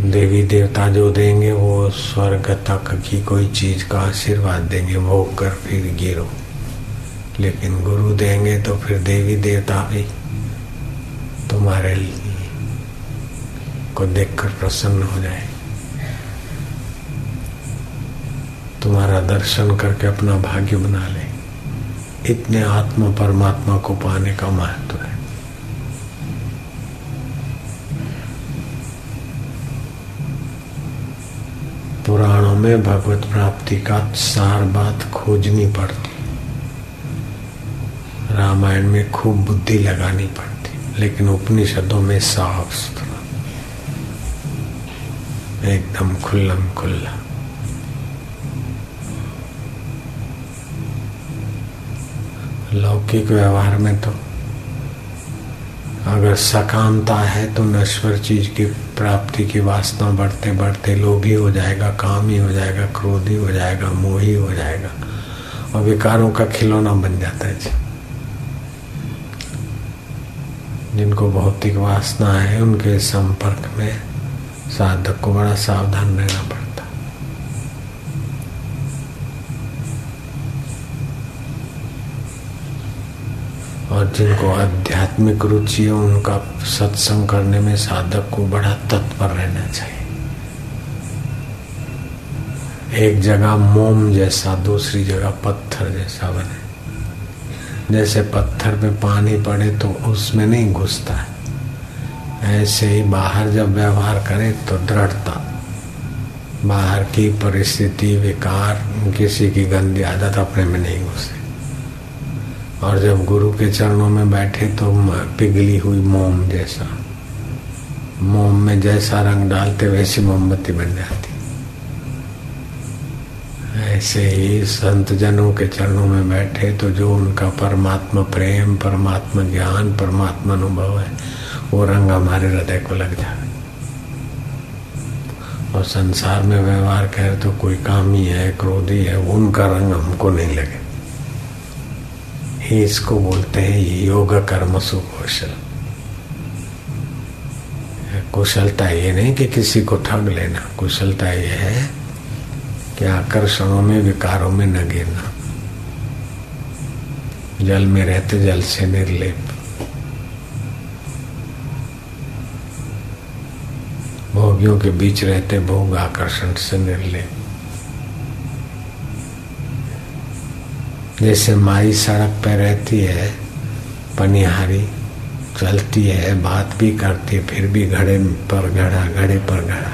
देवी देवता जो देंगे, वो स्वर्ग तक की कोई चीज़ का आशीर्वाद देंगे, भोग कर फिर गिरो। लेकिन गुरु देंगे तो फिर देवी देवता भी तुम्हारे को देखकर प्रसन्न हो जाए। तुम्हारा दर्शन करके अपना भाग्य बना ले। इतने आत्मा परमात्मा को पाने का महत्व है। पुराणों में भगवत प्राप्ति का सार बात खोजनी पड़ती। रामायण में खूब बुद्धि लगानी पड़ती, लेकिन उपनिषदों में साफ़ सुथरा। एकदम खुल्लम खुल्ला। लौकिक व्यवहार में तो अगर सकामता है तो नश्वर चीज़ की प्राप्ति की वासना बढ़ते बढ़ते लोभी हो जाएगा, काम ही हो जाएगा, क्रोधी हो जाएगा, मोही हो जाएगा। और विकारों का खिलौना बन जाता है जिनको भौतिक वासना है, उनके संपर्क में साधक को बड़ा सावधान रहना पड़ता और जिनको आध्यात्मिक रुचि है, उनका सत्संग करने में साधक को बड़ा तत्पर रहना चाहिए। एक जगह मोम जैसा, दूसरी जगह पत्थर जैसा बने। जैसे पत्थर पे पानी पड़े तो उसमें नहीं घुसता है। ऐसे ही बाहर जब व्यवहार करे तो दृढ़ता, बाहर की परिस्थिति, विकार, किसी की गंदी आदत अपने में नहीं घुसे। और जब गुरु के चरणों में बैठे तो पिघली हुई मोम जैसा। मोम में जैसा रंग डालते वैसी मोमबत्ती बन जाती। ऐसे ही संत जनों के चरणों में बैठे तो जो उनका परमात्मा प्रेम, परमात्मा ज्ञान, परमात्मा अनुभव है, वो रंग हमारे हृदय को लग जाए। और संसार में व्यवहार करे तो कोई कामी है, क्रोधी है, उनका रंग हमको नहीं लगे। ही इसको बोलते हैं योग कर्म सुकौशल। कुशलता ये नहीं कि किसी को ठग लेना, कुशलता ये है कि आकर्षणों में, विकारों में न गिरना। जल में रहते, जल से निर्लेप। भोगियों के बीच रहते, भोग आकर्षण से निर्लेप। जैसे माई सड़क पर रहती है, पनिहारी चलती है, बात भी करती फिर भी घड़े पर घड़ा, घड़े पर घड़ा।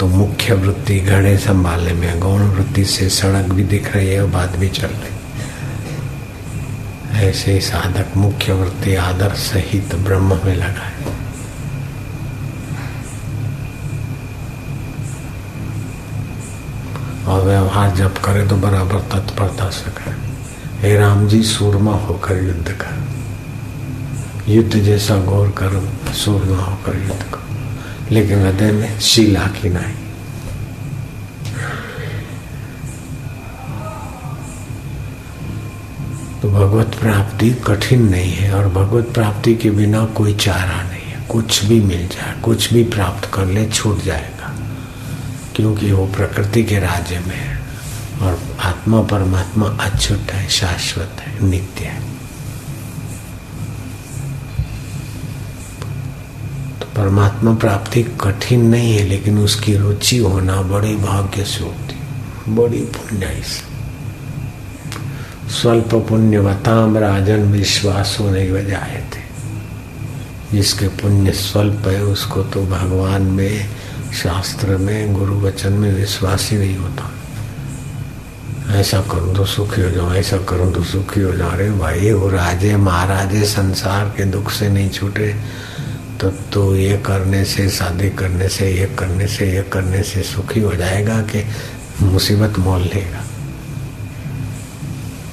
तो मुख्य वृत्ति घड़े संभालने में, गौण वृत्ति से सड़क भी दिख रही है और बात भी चल रही ऐसे ही साधक मुख्य वृत्ति आदर सहित ब्रह्म में लगा है। और व्यवहार जब करे तो बराबर तत्परता से करे। हे राम जी, सूरमा होकर युद्ध कर। युद्ध जैसा गौर करो, सूरमा होकर युद्ध कर। लेकिन हृदय में शीला की नहीं तो भगवत प्राप्ति कठिन नहीं है और भगवत प्राप्ति के बिना कोई चारा नहीं है। कुछ भी मिल जाए, कुछ भी प्राप्त कर ले, छूट जाएगा। क्योंकि वो प्रकृति के राज्य में है। और आत्मा परमात्मा अछूट है, शाश्वत है, नित्य है। तो परमात्मा प्राप्ति कठिन नहीं है, लेकिन उसकी रुचि होना बड़े भाग्य से होती बड़ी पुण्य स्वल्प पुण्य पुण्यवताम राजन विश्वास होने की वजह आए थे। जिसके पुण्य स्वल्प है, उसको तो भगवान में, शास्त्र में, गुरु वचन में विश्वास ही नहीं होता। ऐसा करूँ तो सुखी हो जाऊँ, ऐसा करूँ तो सुखी हो जाऊँ अरे भाई, वो राजे महाराजे संसार के दुख से नहीं छूटे। तो तो ये करने से, शादी करने से, ये करने से, ये करने से सुखी हो जाएगा कि मुसीबत मोल लेगा?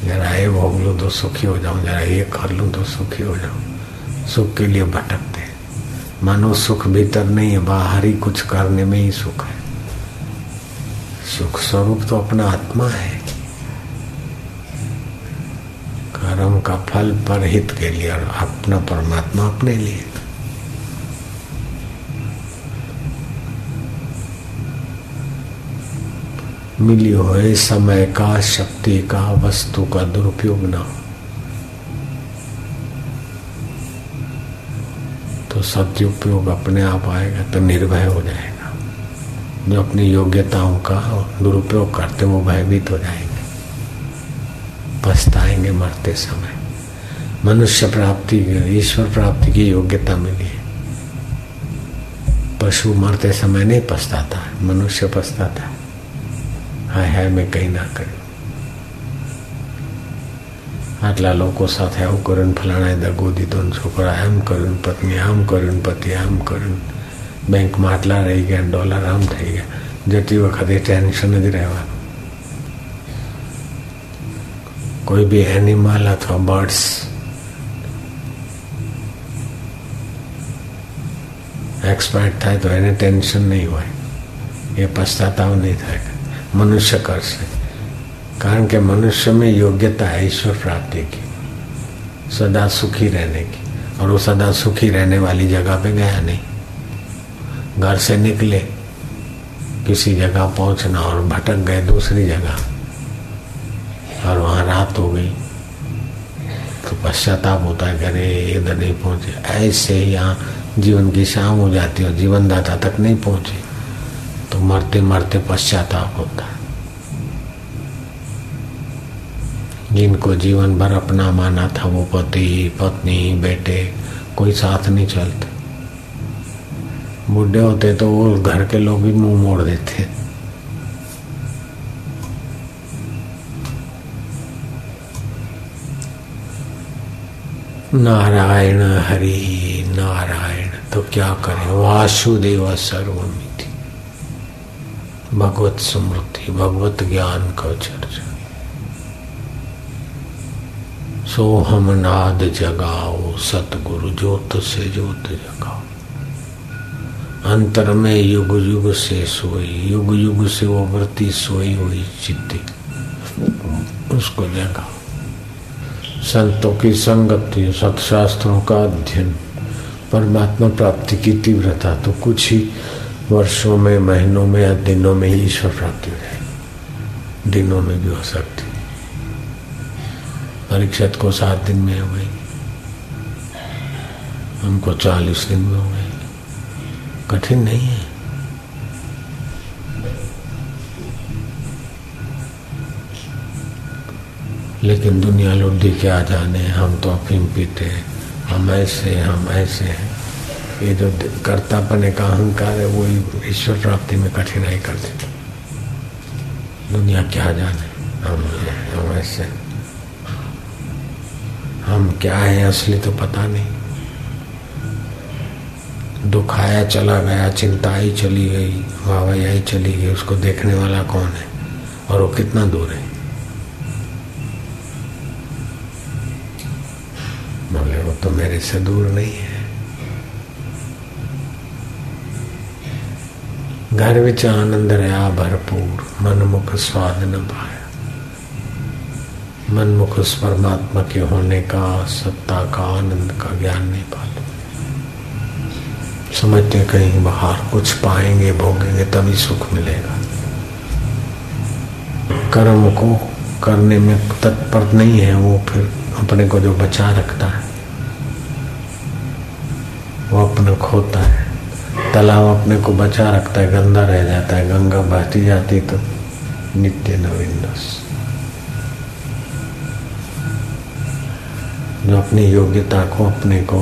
जरा ये भोग लूँ तो सुखी हो जाऊँ, जरा ये कर लूँ तो सुखी हो जाऊँ। सुख के लिए भटकते मानो सुख भीतर नहीं है, बाहर ही कुछ करने में ही सुख है। सुख स्वरूप तो अपना आत्मा है। कर्म का फल पर हित के लिए और अपना परमात्मा अपने लिए। मिली हुए समय का, शक्ति का, वस्तु का दुरुपयोग ना हो तो सदुपयोग अपने आप आएगा तो निर्भय हो जाएगा। जो अपनी योग्यताओं का दुरुपयोग करते वो भयभीत हो जाएगा। पछताएंगे मरते समय मनुष्य प्राप्ति ईश्वर प्राप्ति की योग्यता मिली है पशु मरते समय नहीं पछताता मनुष्य पछताता હાય હાય મેં કંઈ ના કર્યું આટલા લોકો સાથે આવું કર્યું ફલાણાએ દગો દીધો ને છોકરા એમ કર્યું પત્ની આમ કર્યું પતિ આમ કર્યું બેંકમાં આટલા રહી ગયા ડોલર આમ થઈ ગયા જતી વખતે ટેન્શન જ રહેવાનું કોઈ બી એનિમલ અથવા બર્ડ્સ એક્સપાયર્ડ થાય તો એને ટેન્શન નહીં હોય એ પશ્ચાતાપ નહીં થાય मनुष्य कर से कारण के मनुष्य में योग्यता है ईश्वर प्राप्ति की सदा सुखी रहने की और वो सदा सुखी रहने वाली जगह पे गया नहीं घर से निकले किसी जगह पहुंचना और भटक गए दूसरी जगह और वहाँ रात हो गई। तो पश्चाताप होता है अरे, इधर नहीं पहुँचे। ऐसे यहाँ जीवन की शाम हो जाती है और जीवन दाता तक नहीं पहुँचे। तो मरते मरते पश्चाताप होता है। जिनको जीवन भर अपना माना था, वो पति, पत्नी, बेटे, कोई साथ नहीं चलते। बुढ़े होते तो वो घर के लोग भी मुँह मोड़ देते। नारायण हरि, नारायण तो क्या करें? वासुदेव सर्वमी भगवत स्मृति भगवत ज्ञान का चर्चा। सो हम नाद जगाओ, सतगुरु जोत से जोत जगाओ। अंतर में युग युग से सोई, युग युग से वो वृत्ति सोई हुई चित्ती। उसको जगाओ। संतों की संगति सतशास्त्रों का अध्ययन। परमात्मा प्राप्ति की तीव्रता तो कुछ ही वर्षों में, महीनों में या दिनों में ही ईश्वर प्राप्ति हो जाएगी। दिनों में भी हो सकती परीक्षित को सात दिन में हो गई। हमको चालीस दिन में हो गई। कठिन नहीं है। लेकिन दुनिया लुड्डी क्या जाने, हम तो अफीम पीते हैं, हम ऐसे हम ऐसे हैं। ये जो कर्तापने का अहंकार है, वो ईश्वर प्राप्ति में कठिनाई कर देती दुनिया क्या जाने, हम हम ऐसे हम क्या है असली तो पता नहीं। दुख आया, चला गया, चिंता आई, चली गई वाहवाई आई, चली गई, उसको देखने वाला कौन है? और वो कितना दूर है? तो मेरे से दूर नहीं है। घर विच आनंद रहा भरपूर, मनमुख स्वाद न पाया। मनमुख उस परमात्मा के होने का, सत्ता का, आनंद का ज्ञान नहीं पाते। समझते कहीं बाहर कुछ पाएँगे, भोगेंगे, तभी सुख मिलेगा। कर्म को करने में तत्पर नहीं है, वो फिर अपने को जो बचा रखता है। अपना खोता है। तालाब अपने को बचा रखता है, गंदा रह जाता है। गंगा बहती जाती तो नित्य नवीन जो अपनी योग्यता को, अपने को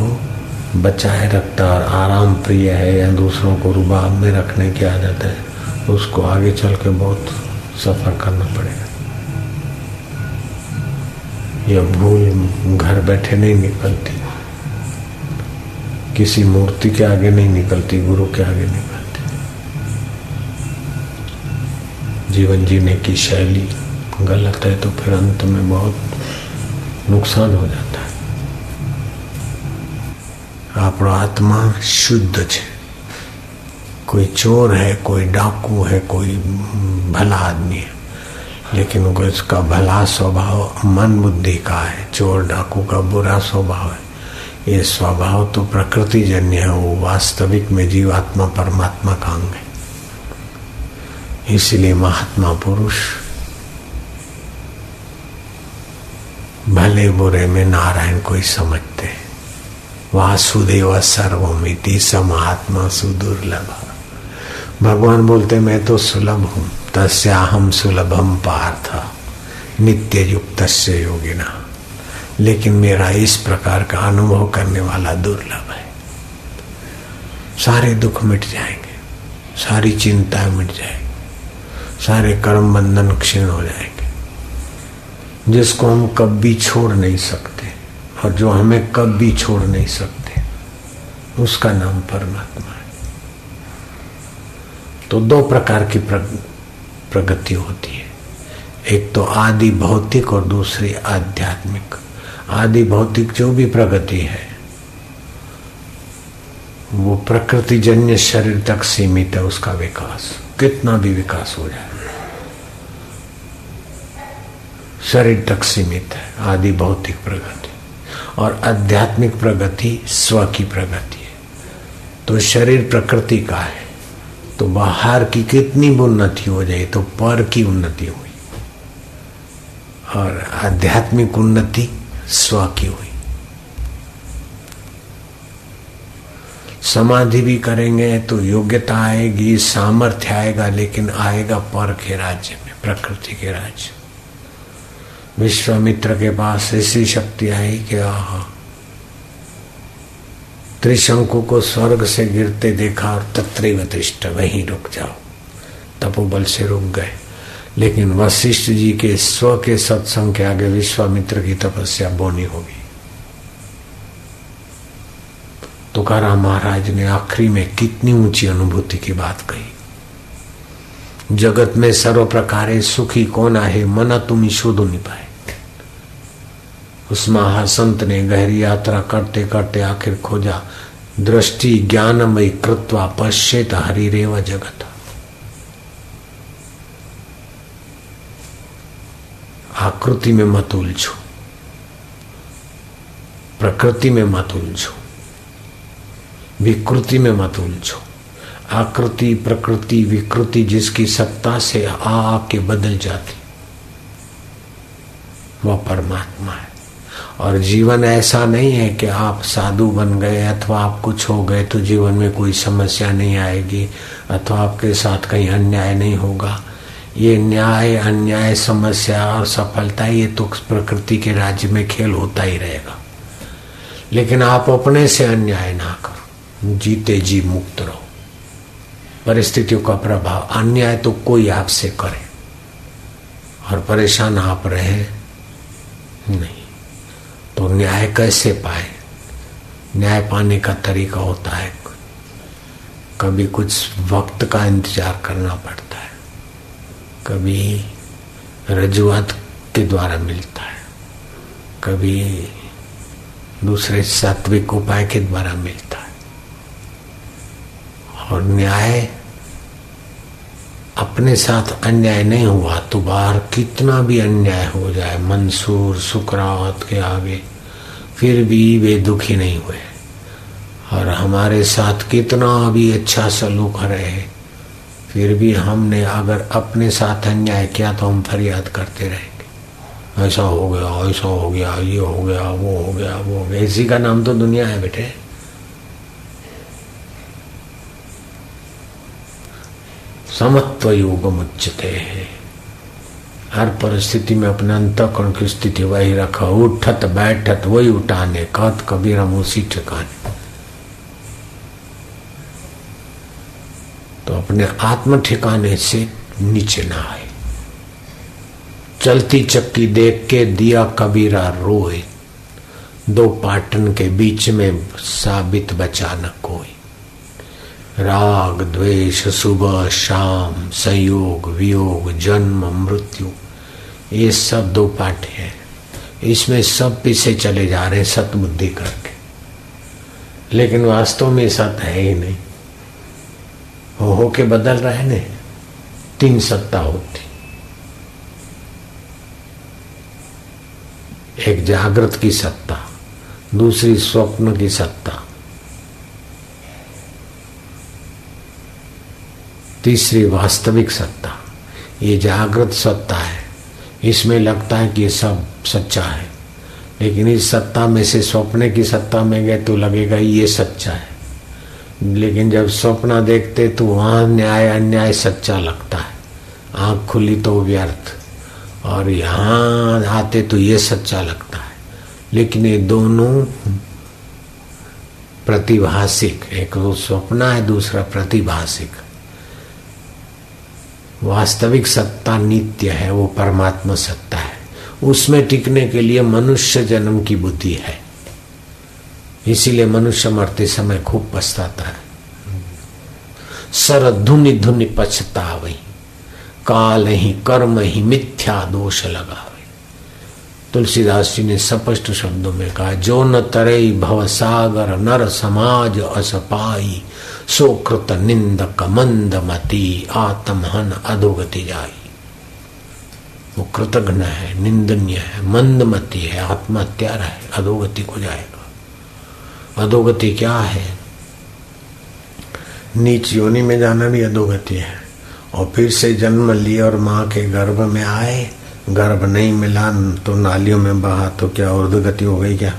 बचाए रखता और आराम प्रिय है या दूसरों को रुबाब में रखने की आदत है, उसको आगे चल के बहुत सफ़र करना पड़ेगा। यह भूल घर बैठे नहीं निकलती। किसी मूर्ति के आगे नहीं निकलती गुरु के आगे निकलती जीवन जीने की शैली गलत है तो फिर अंत में बहुत नुकसान हो जाता है આપણો आत्मा शुद्ध है कोई चोर है कोई डाकू है कोई भला आदमी है लेकिन उसका भला स्वभाव मन बुद्धि का है चोर डाकू का बुरा स्वभाव है ये स्वभाव तो प्रकृति जन्य है, वो वास्तविक में जीवात्मा परमात्मा का अंग है। इसलिए महात्मा पुरुष, भले बुरे में नारायण को ही समझते वासुदेव सर्वमिति समात्मा सुदुर्लभ। भगवान बोलते, मैं तो सुलभ हूँ तस्याहम सुलभम पार्थ। नित्य युक्त योगिना। लेकिन मेरा इस प्रकार का अनुभव करने वाला दुर्लभ है। सारे दुख मिट जाएँगे, सारी चिंताएँ मिट जाएँगी, सारे कर्म बंधन क्षीण हो जाएँगे। जिसको हम कभी छोड़ नहीं सकते और जो हमें कभी छोड़ नहीं सकते, उसका नाम परमात्मा है। तो दो प्रकार की प्रगति होती है। एक तो आदि भौतिक और दूसरी आध्यात्मिक। आदि भौतिक जो भी प्रगति है, वो प्रकृति जन्य शरीर तक सीमित है, उसका विकास। कितना भी विकास हो जाए, शरीर तक सीमित है, आदि भौतिक प्रगति। और आध्यात्मिक प्रगति स्व की प्रगति है। तो शरीर प्रकृति का है तो बाहर की कितनी भी उन्नति हो जाए तो पर की उन्नति हुई और आध्यात्मिक उन्नति स्व की हुई। समाधि भी करेंगे तो योग्यता आएगी, सामर्थ्य आएगा, लेकिन आएगा पर के राज्य में, प्रकृति के राज्य। विश्वामित्र के पास ऐसी शक्ति आई कि आह। त्रिशंकु को स्वर्ग से गिरते देखा और तत्व दृष्ट वहीं रुक जाओ। तपोबल से रुक गए। लेकिन वशिष्ठ जी के स्व के सत्संग के आगे विश्वामित्र की तपस्या बोनी होगी। तुकाराम महाराज ने आखिरी में कितनी ऊँची अनुभूति की बात कही। जगत में सर्व प्रकार सुखी कौन आहे, मन तुम शोध नहीं पाए उस महासंत ने गहरी यात्रा करते करते आखिर खोजा, दृष्टि ज्ञानमय कृत्वा पश्चेत हरिरेव जगत। आकृति में मत उलझो। प्रकृति में मत उलझो। विकृति में मत उलझो। आकृति, प्रकृति, विकृति जिसकी सत्ता से आ आके बदल जाती, वह परमात्मा है। और जीवन ऐसा नहीं है कि आप साधु बन गए अथवा आप कुछ हो गए तो जीवन में कोई समस्या नहीं आएगी, अथवा आपके साथ कहीं अन्याय नहीं होगा। ये न्याय, अन्याय, समस्या और सफलता ये तो प्रकृति के राज्य में खेल होता ही रहेगा। लेकिन आप अपने से अन्याय ना करो। जीते जी मुक्त रहो। परिस्थितियों का प्रभाव, अन्याय तो कोई आपसे करे। और परेशान आप रहे, नहीं। तो न्याय कैसे पाए? न्याय पाने का तरीका होता है। कभी कुछ वक्त का इंतज़ार करना पड़ता है। कभी रजुआत के द्वारा मिलता है, कभी दूसरे सात्विक उपाय के द्वारा मिलता है। और न्याय, अपने साथ अन्याय नहीं हुआ तो बाहर कितना भी अन्याय हो जाए, मंसूर, सुकरावत के आगे, फिर भी वे दुखी नहीं हुए। और हमारे साथ कितना भी अच्छा सलूक रहे फिर भी हमने अगर अपने साथ अन्याय किया तो हम फरियाद करते रहेंगे। ऐसा हो गया, ऐसा हो गया, ये हो गया, वो हो गया, वो हो गया। इसी का नाम तो दुनिया है बेटे। समत्व योग मुच्चते है। हर परिस्थिति में अपने अंतकरण की स्थिति वही रखा। उठत बैठत वही उठाने कत कबीर हम उसी ठिकाने। अपने आत्म ठिकाने से नीचे ना आए। चलती चक्की देख के दिया कबीरा रोए। दो पाटन के बीच में साबित बचा न कोई। राग, द्वेष, सुबह, शाम, संयोग, वियोग, जन्म, मृत्यु, ये सब दो पाठ है। इसमें सब पीछे चले जा रहे हैं सत बुद्धि करके। लेकिन वास्तव में सत है ही नहीं। हो हो के बदल रहे ने तीन सत्ता होती। एक जागृत की सत्ता, दूसरी स्वप्न की सत्ता, तीसरी वास्तविक सत्ता। ये जागृत सत्ता है। इसमें लगता है कि ये सब सच्चा है। लेकिन इस सत्ता में से स्वप्न की सत्ता में गए तो लगेगा ये सच्चा है। लेकिन जब स्वप्न देखते तो वहाँ न्याय, अन्याय सच्चा लगता है। आँख खुली तो व्यर्थ। और यहाँ आते तो ये सच्चा लगता है। लेकिन ये दोनों प्रतिभाषिक। एक वो स्वप्न है, दूसरा प्रतिभाषिक। वास्तविक सत्ता नित्य है, वो परमात्मा सत्ता है। उसमें टिकने के लिए मनुष्य जन्म की बुद्धि है। इसीलिए मनुष्य मरते समय खूब पछताता है। सर धुनि धुनि पछता वही काल ही, कर्म ही, मिथ्या दोष लगा तुलसीदास जी ने स्पष्ट शब्दों में कहा, जो न तरे भव सागर, नर समाज असपाई सोकृत निंदक मंद मती, आत्महन अधोगति जाई। वो कृतघ्न है, निंदनीय है मंदमती है, आत्महत्या है अधोगति को जाएगा अधोगति क्या है? नीच योनि में जाना भी अधोगति है। और फिर से जन्म लिए और माँ के गर्भ में आए, गर्भ नहीं मिला तो नालियों में बहा तो क्या उर्दगति हो गई क्या?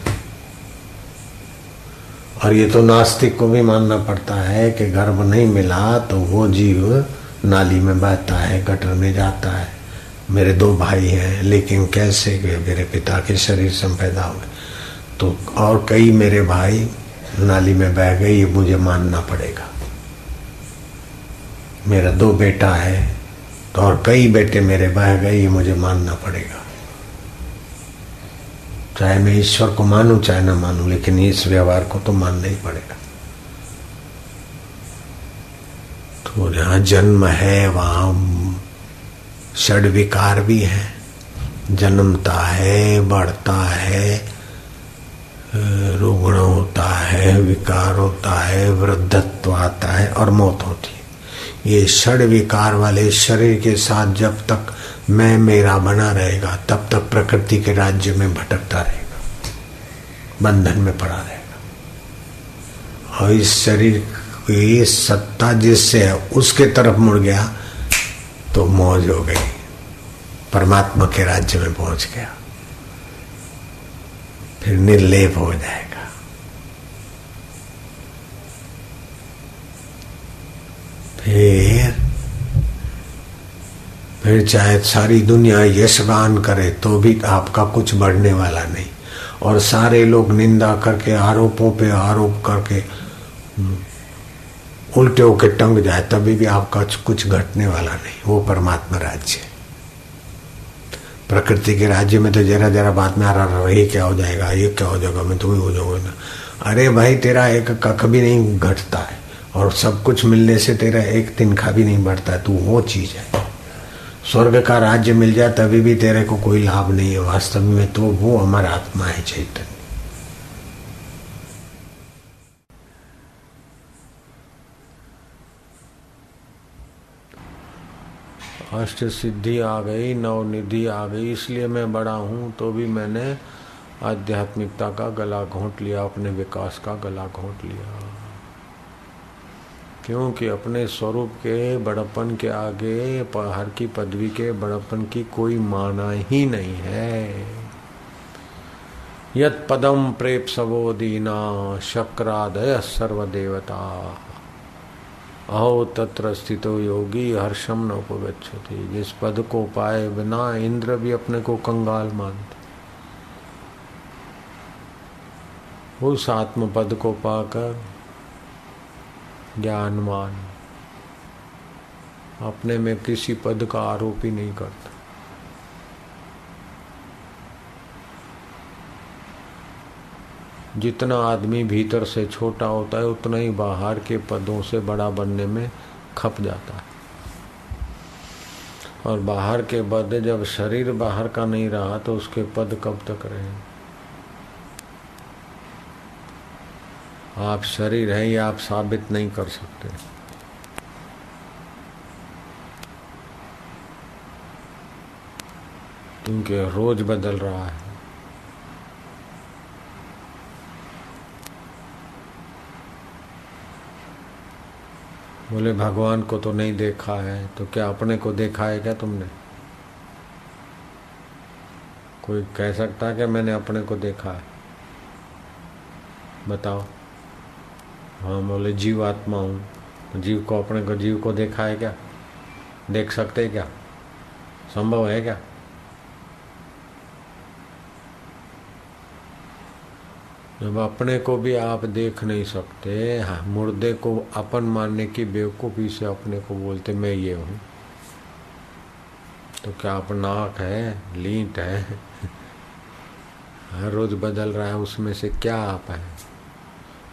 और ये तो नास्तिक को भी मानना पड़ता है कि गर्भ नहीं मिला तो वो जीव नाली में बहता है, गटर में जाता है। मेरे दो भाई हैं, लेकिन कैसे वे मेरे पिता के शरीर से पैदा हुए तो और कई मेरे भाई नाली में बह गए, ये मुझे मानना पड़ेगा। मेरा दो बेटा है तो और कई बेटे मेरे बह गए, ये मुझे मानना पड़ेगा। चाहे मैं ईश्वर को मानूं, चाहे ना मानूं, लेकिन इस व्यवहार को तो मानना ही पड़ेगा। तो जहाँ जन्म है, वहाँ षड विकार भी है। जन्मता है, बढ़ता है रुग्ण होता है, विकार होता है, वृद्धत्व आता है और मौत होती है। ये षड विकार वाले शरीर के साथ जब तक मैं मेरा बना रहेगा, तब तक प्रकृति के राज्य में भटकता रहेगा, बंधन में पड़ा रहेगा। और इस शरीर की सत्ता जिससे है, उसके तरफ़ मुड़ गया तो मौज हो गई, परमात्मा के राज्य में पहुँच गया। फिर निर्लेप हो जाएगा। फिर फिर चाहे सारी दुनिया यशगान करे तो भी आपका कुछ बढ़ने वाला नहीं। और सारे लोग निंदा करके, आरोपों पे आरोप करके, उल्टे होके टंग जाए, तभी भी आपका कुछ घटने वाला नहीं। वो परमात्मा राज्य है। प्रकृति के राज्य में तो जरा जरा बात में आ रहा ये क्या हो जाएगा, ये क्या हो जाएगा, मैं तुम्हें हो जाऊँगा ना। अरे भाई, तेरा एक कख भी नहीं घटता है, और सब कुछ मिलने से तेरा एक तिनखा भी नहीं बढ़ता तू वो चीज़ है। स्वर्ग का राज्य मिल जाए, तभी भी तेरे को कोई लाभ नहीं है, वास्तव में तो वो हमारा आत्मा है, चैतन्य। अष्ट सिद्धि आ गई, नवनिधि आ गई, इसलिए मैं बड़ा हूँ तो भी मैंने आध्यात्मिकता का गला घोंट लिया, अपने विकास का गला घोंट लिया। क्योंकि अपने स्वरूप के बड़प्पन के आगे, हर की पदवी के बड़प्पन की कोई माना ही नहीं है। यत पदम प्रेप सवो दीना शक्रादय सर्वदेवता। अहो तत्र स्थितो योगी हर्षम न उपगछति जिस पद को पाए बिना इंद्र भी अपने को कंगाल मानते। उस आत्म पद को पाकर ज्ञानवान, अपने में किसी पद का आरोप ही नहीं करता। जितना आदमी भीतर से छोटा होता है, उतना ही बाहर के पदों से बड़ा बनने में खप जाता है। और बाहर के पद जब शरीर बाहर का नहीं रहा तो उसके पद कब तक रहे? आप शरीर है, ये आप साबित नहीं कर सकते। क्योंकि रोज बदल रहा है। बोले, भगवान को तो नहीं देखा है तो क्या अपने को देखा है क्या तुमने? कोई कह सकता है कि मैंने अपने को देखा है? बताओ। हाँ बोले, जीव आत्मा हूँ। जीव को, अपने को, जीव को देखा है क्या? देख सकते क्या? संभव है क्या? जब अपने को भी आप देख नहीं सकते हाँ मुर्दे को अपन मानने की बेवकूफ़ी से अपने को बोलते, मैं ये हूँ। तो क्या आप नाक है, लीट है? हर रोज बदल रहा है, उसमें से क्या आप है?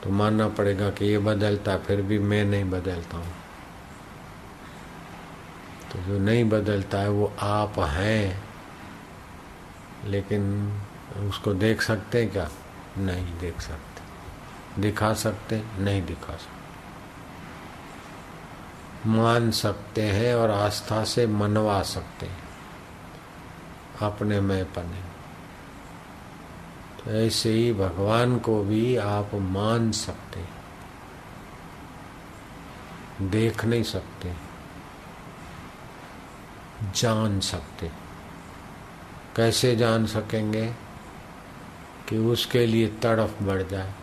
तो मानना पड़ेगा कि ये बदलता फिर भी मैं नहीं बदलता हूँ। तो जो नहीं बदलता है, वो आप हैं। लेकिन उसको देख सकते हैं क्या? नहीं देख सकते। दिखा सकते, नहीं दिखा सकते। मान सकते हैं और आस्था से मनवा सकते हैं। अपने में पने। तो ऐसे ही भगवान को भी आप मान सकते देख नहीं सकते। जान सकते। कैसे जान सकेंगे? कि उसके लिए तड़प बढ़ जाए।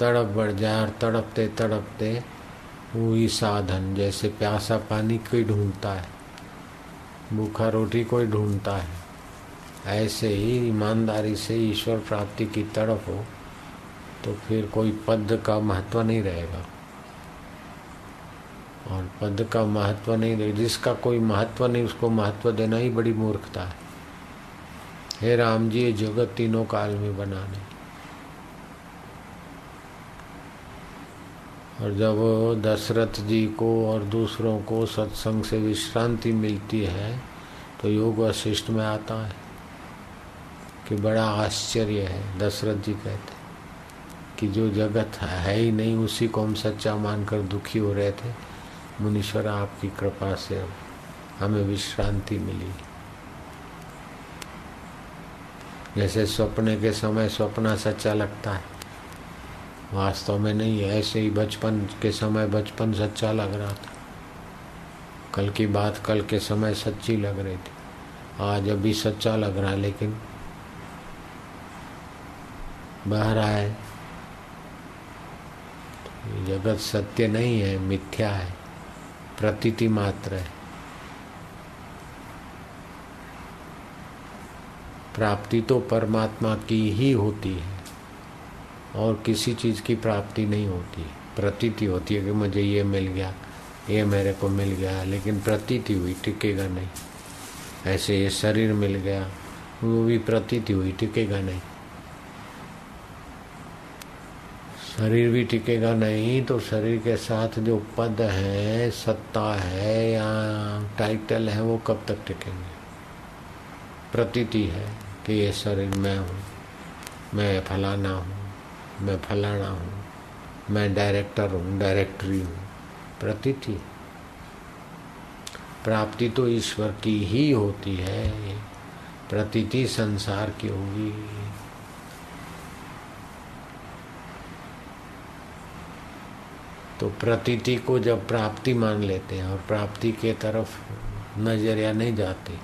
तड़प बढ़ जाए और तड़पते तड़पते वही साधन, जैसे प्यासा पानी कोई ढूंढता है, भूखा रोटी कोई ढूंढता है, ऐसे ही ईमानदारी से ईश्वर प्राप्ति की तड़प हो तो फिर कोई पद का महत्व नहीं रहेगा। और पद का महत्व नहीं, जिसका कोई महत्व नहीं, उसको महत्व देना ही बड़ी मूर्खता है। हे राम जी ये जगत तीनों काल में बनाने और जब दशरथ जी को और दूसरों को सत्संग से विश्रांति मिलती है तो योग वशिष्ठ में आता है, कि बड़ा आश्चर्य है, दशरथ जी कहते, कि जो जगत है ही नहीं, उसी को हम सच्चा मानकर दुखी हो रहे थे। मुनीश्वर, आपकी कृपा से हमें विश्रांति मिली। जैसे सपने के समय सपना सच्चा लगता है। वास्तव में नहीं है ऐसे ही बचपन के समय बचपन सच्चा लग रहा था। कल की बात कल के समय सच्ची लग रही थी। आज अभी सच्चा लग रहा है, लेकिन बह रहा है। जगत सत्य नहीं है, मिथ्या है। प्रतीति मात्र है। प्राप्ति तो परमात्मा की ही होती है और किसी चीज़ की प्राप्ति नहीं होती। प्रतीति होती है कि मुझे ये मिल गया, ये मेरे को मिल गया, लेकिन प्रतीति हुई, टिकेगा नहीं। ऐसे ये शरीर मिल गया, वो भी प्रतीति हुई, टिकेगा नहीं। शरीर भी टिकेगा नहीं तो शरीर के साथ जो पद है, सत्ता है या टाइटल है, वो कब तक टिकेंगे? प्रतीति है। कि ये शरीर मैं हूँ, मैं फलाना हूँ, मैं फलाना हूँ, मैं डायरेक्टर हूँ डायरेक्टरी हूँ, प्रतीति प्राप्ति तो ईश्वर की ही होती है, प्रतीति संसार की होगी। तो प्रतीति को जब प्राप्ति मान लेते हैं और प्राप्ति के तरफ़ नज़रिया नहीं जाती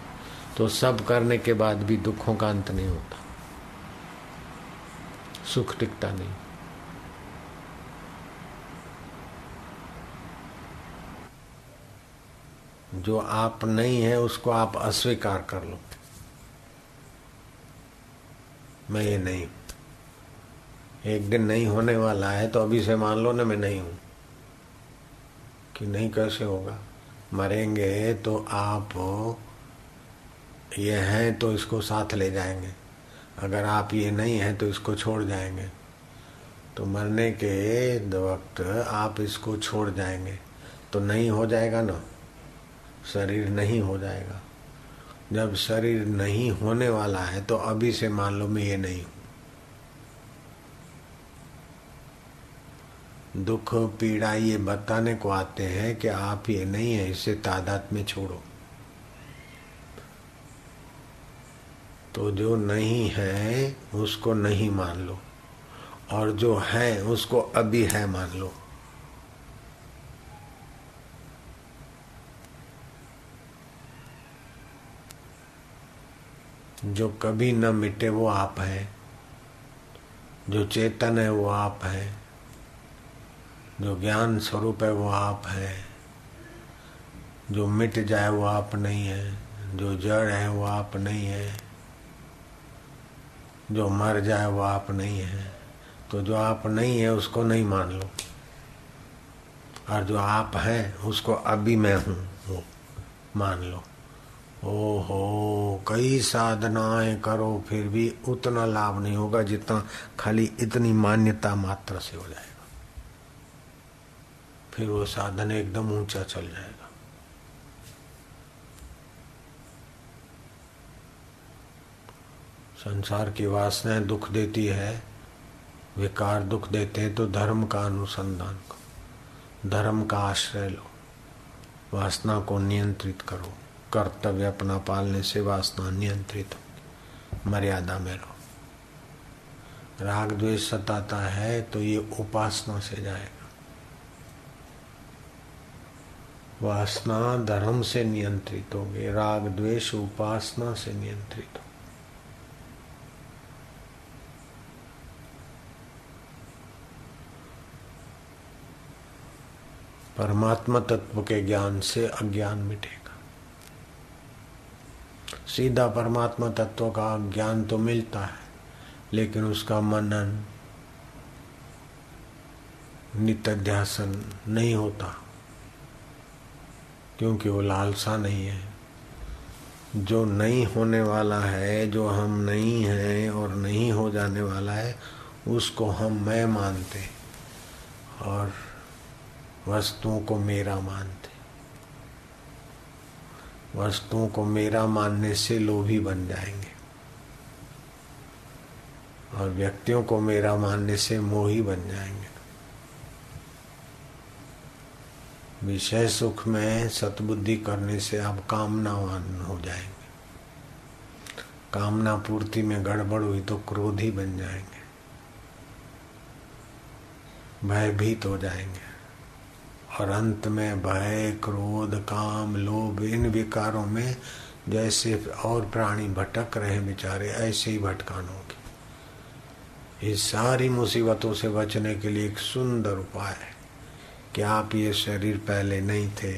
तो सब करने के बाद भी दुखों का अंत नहीं होता। सुख टिकता नहीं। जो आप नहीं है, उसको आप अस्वीकार कर लो। मैं ये नहीं एक दिन नहीं होने वाला है तो अभी से मान लो ना मैं नहीं हूँ। कि नहीं कैसे होगा? मरेंगे तो आप ये हैं तो इसको साथ ले जाएँगे। अगर आप ये नहीं हैं तो इसको छोड़ जाएँगे। तो मरने के वक्त आप इसको छोड़ जाएँगे। तो नहीं हो जाएगा ना? शरीर नहीं हो जाएगा। जब शरीर नहीं होने वाला है तो अभी से मान लो मैं ये नहीं हूँ। दुख, पीड़ा ये बताने को आते हैं कि आप ये नहीं है, इसे तादाद में छोड़ो। तो जो नहीं है, उसको नहीं मान लो। और जो है, उसको अभी है मान लो। जो कभी न मिटे, वो आप हैं। जो चेतन है, वो आप हैं। जो ज्ञान स्वरूप है, वो आप हैं। जो मिट जाए, वो आप नहीं है। जो जड़ है, वो आप नहीं है। जो मर जाए वो आप नहीं है। तो जो आप नहीं है, उसको नहीं मान लो। और जो आप हैं, उसको अभी मैं हूँ, वो मान लो। ओहो, कई साधनाएँ करो, फिर भी उतना लाभ नहीं होगा जितना खाली इतनी मान्यता मात्र से हो जाएगा। फिर वो साधन एकदम ऊँचा चल जाएगा। संसार की वासनाएँ दुख देती है, विकार दुख देते हैं तो धर्म का अनुसंधान करो। धर्म का आश्रय लो। वासना को नियंत्रित करो। कर्तव्य अपना पालने से वासना नियंत्रित हो मर्यादा में रहो। राग द्वेष सताता है तो ये उपासना से जाएगा। वासना धर्म से नियंत्रित होगी। राग द्वेष उपासना से नियंत्रित हो परमात्मा तत्व के ज्ञान से अज्ञान मिटेगा। सीधा परमात्मा तत्व का ज्ञान तो मिलता है, लेकिन उसका मनन नित्यासन नहीं होता, क्योंकि वो लालसा नहीं है। जो नहीं होने वाला है, जो हम नहीं हैं और नहीं हो जाने वाला है, उसको हम मैं मानते और वस्तुओं को मेरा मानते। वस्तुओं को मेरा मानने से लोभी बन जाएँगे। और व्यक्तियों को मेरा मानने से मोही बन जाएँगे। विषय सुख में सतबुद्धि करने से आप कामनावान हो जाएँगे। कामना पूर्ति में गड़बड़ हुई तो क्रोधी बन जाएँगे। भयभीत हो जाएँगे। और अंत में भय, क्रोध, काम, लोभ, इन विकारों में जैसे और प्राणी भटक रहे बेचारे, ऐसे ही भटकान होगी। इस सारी मुसीबतों से बचने के लिए एक सुंदर उपाय है कि आप ये शरीर पहले नहीं थे।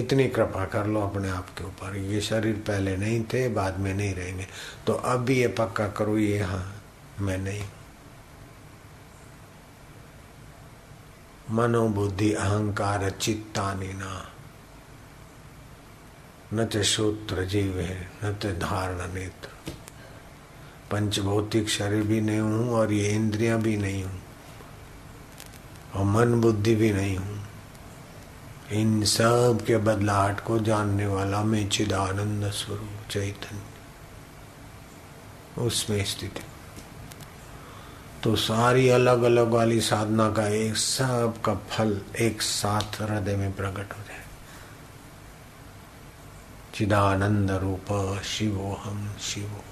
इतनी कृपा कर लो अपने आप के ऊपर, ये शरीर पहले नहीं थे, बाद में नहीं रहेंगे। तो अब भी ये पक्का करो, ये हाँ मैं नहीं मनोबुद्धि अहंकार चित्ता नीना। न च श्रोत्र जीव है न तो नेत्र। पंचभौतिक शरीर भी नहीं हूँ और ये इंद्रियाँ भी नहीं हूँ। और मन बुद्धि भी नहीं हूँ। इन सब के बदलाहट को जानने वाला मैं चिदानंद स्वरूप चैतन्य। उसमें स्थित तो सारी अलग अलग वाली साधना का एक सब का फल एक साथ हृदय में प्रकट हो जाए। चिदानंद रूप शिवो हम शिवो।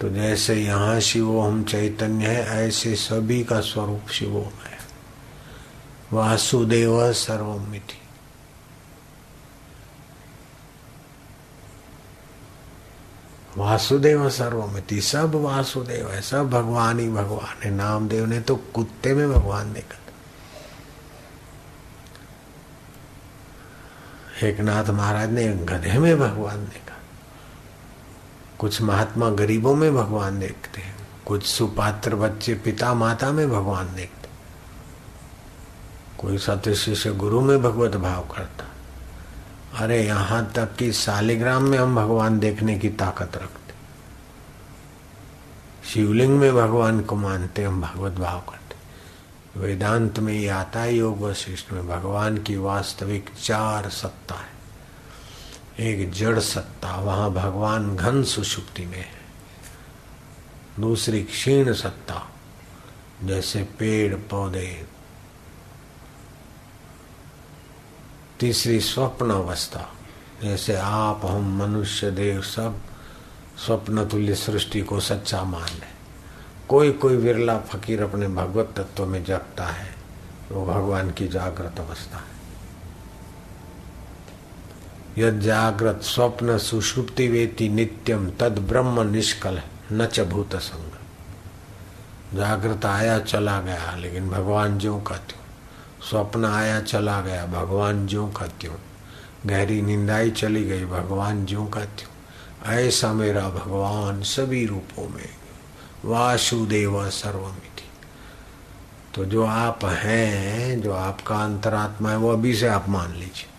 तो जैसे यहाँ शिवो हम चैतन्य है, ऐसे सभी का स्वरूप शिवोम है। वासुदेव सर्वमिति। वासुदेव सर्वमिति सब वासुदेव है, सब भगवान ही भगवान है। नामदेव ने तो कुत्ते में भगवान देखा एक नाथ महाराज ने गधे में भगवान देखा। कुछ महात्मा गरीबों में भगवान देखते हैं, कुछ सुपात्र बच्चे पिता माता में भगवान देखते कोई सत्य शिष्य गुरु में भगवत भाव करता। अरे यहाँ तक कि सालिग्राम में हम भगवान देखने की ताकत रखते। शिवलिंग में भगवान को मानते, हम भगवत भाव करते। वेदांत में ये आता है, योग वशिष्ठ में भगवान की वास्तविक चार सत्ता है। एक जड़ सत्ता, वहाँ भगवान घन सुषुप्ति में है। दूसरी क्षीण सत्ता, जैसे पेड़, पौधे तीसरी स्वप्न अवस्था जैसे आप, हम, मनुष्य, देव सब स्वप्न तुल्य सृष्टि को सच्चा मान ले। कोई कोई विरला फकीर अपने भगवत तत्व में जगता है, वो भगवान की जागृत अवस्था है। यद जागृत स्वप्न सुषुप्ति वेति नित्यम तद ब्रह्म निष्कल, न च भूत संग। जागृत आया, चला गया, लेकिन भगवान ज्यो का त्यों। स्वप्न आया, चला गया। भगवान ज्यों का त्यों। गहरी निंदाई चली गई, भगवान ज्यों का त्यों। ऐसा मेरा भगवान सभी रूपों में, वासुदेव सर्वमिति। तो जो आप हैं, जो आपका अंतरात्मा है, वो अभी से आप मान लीजिए।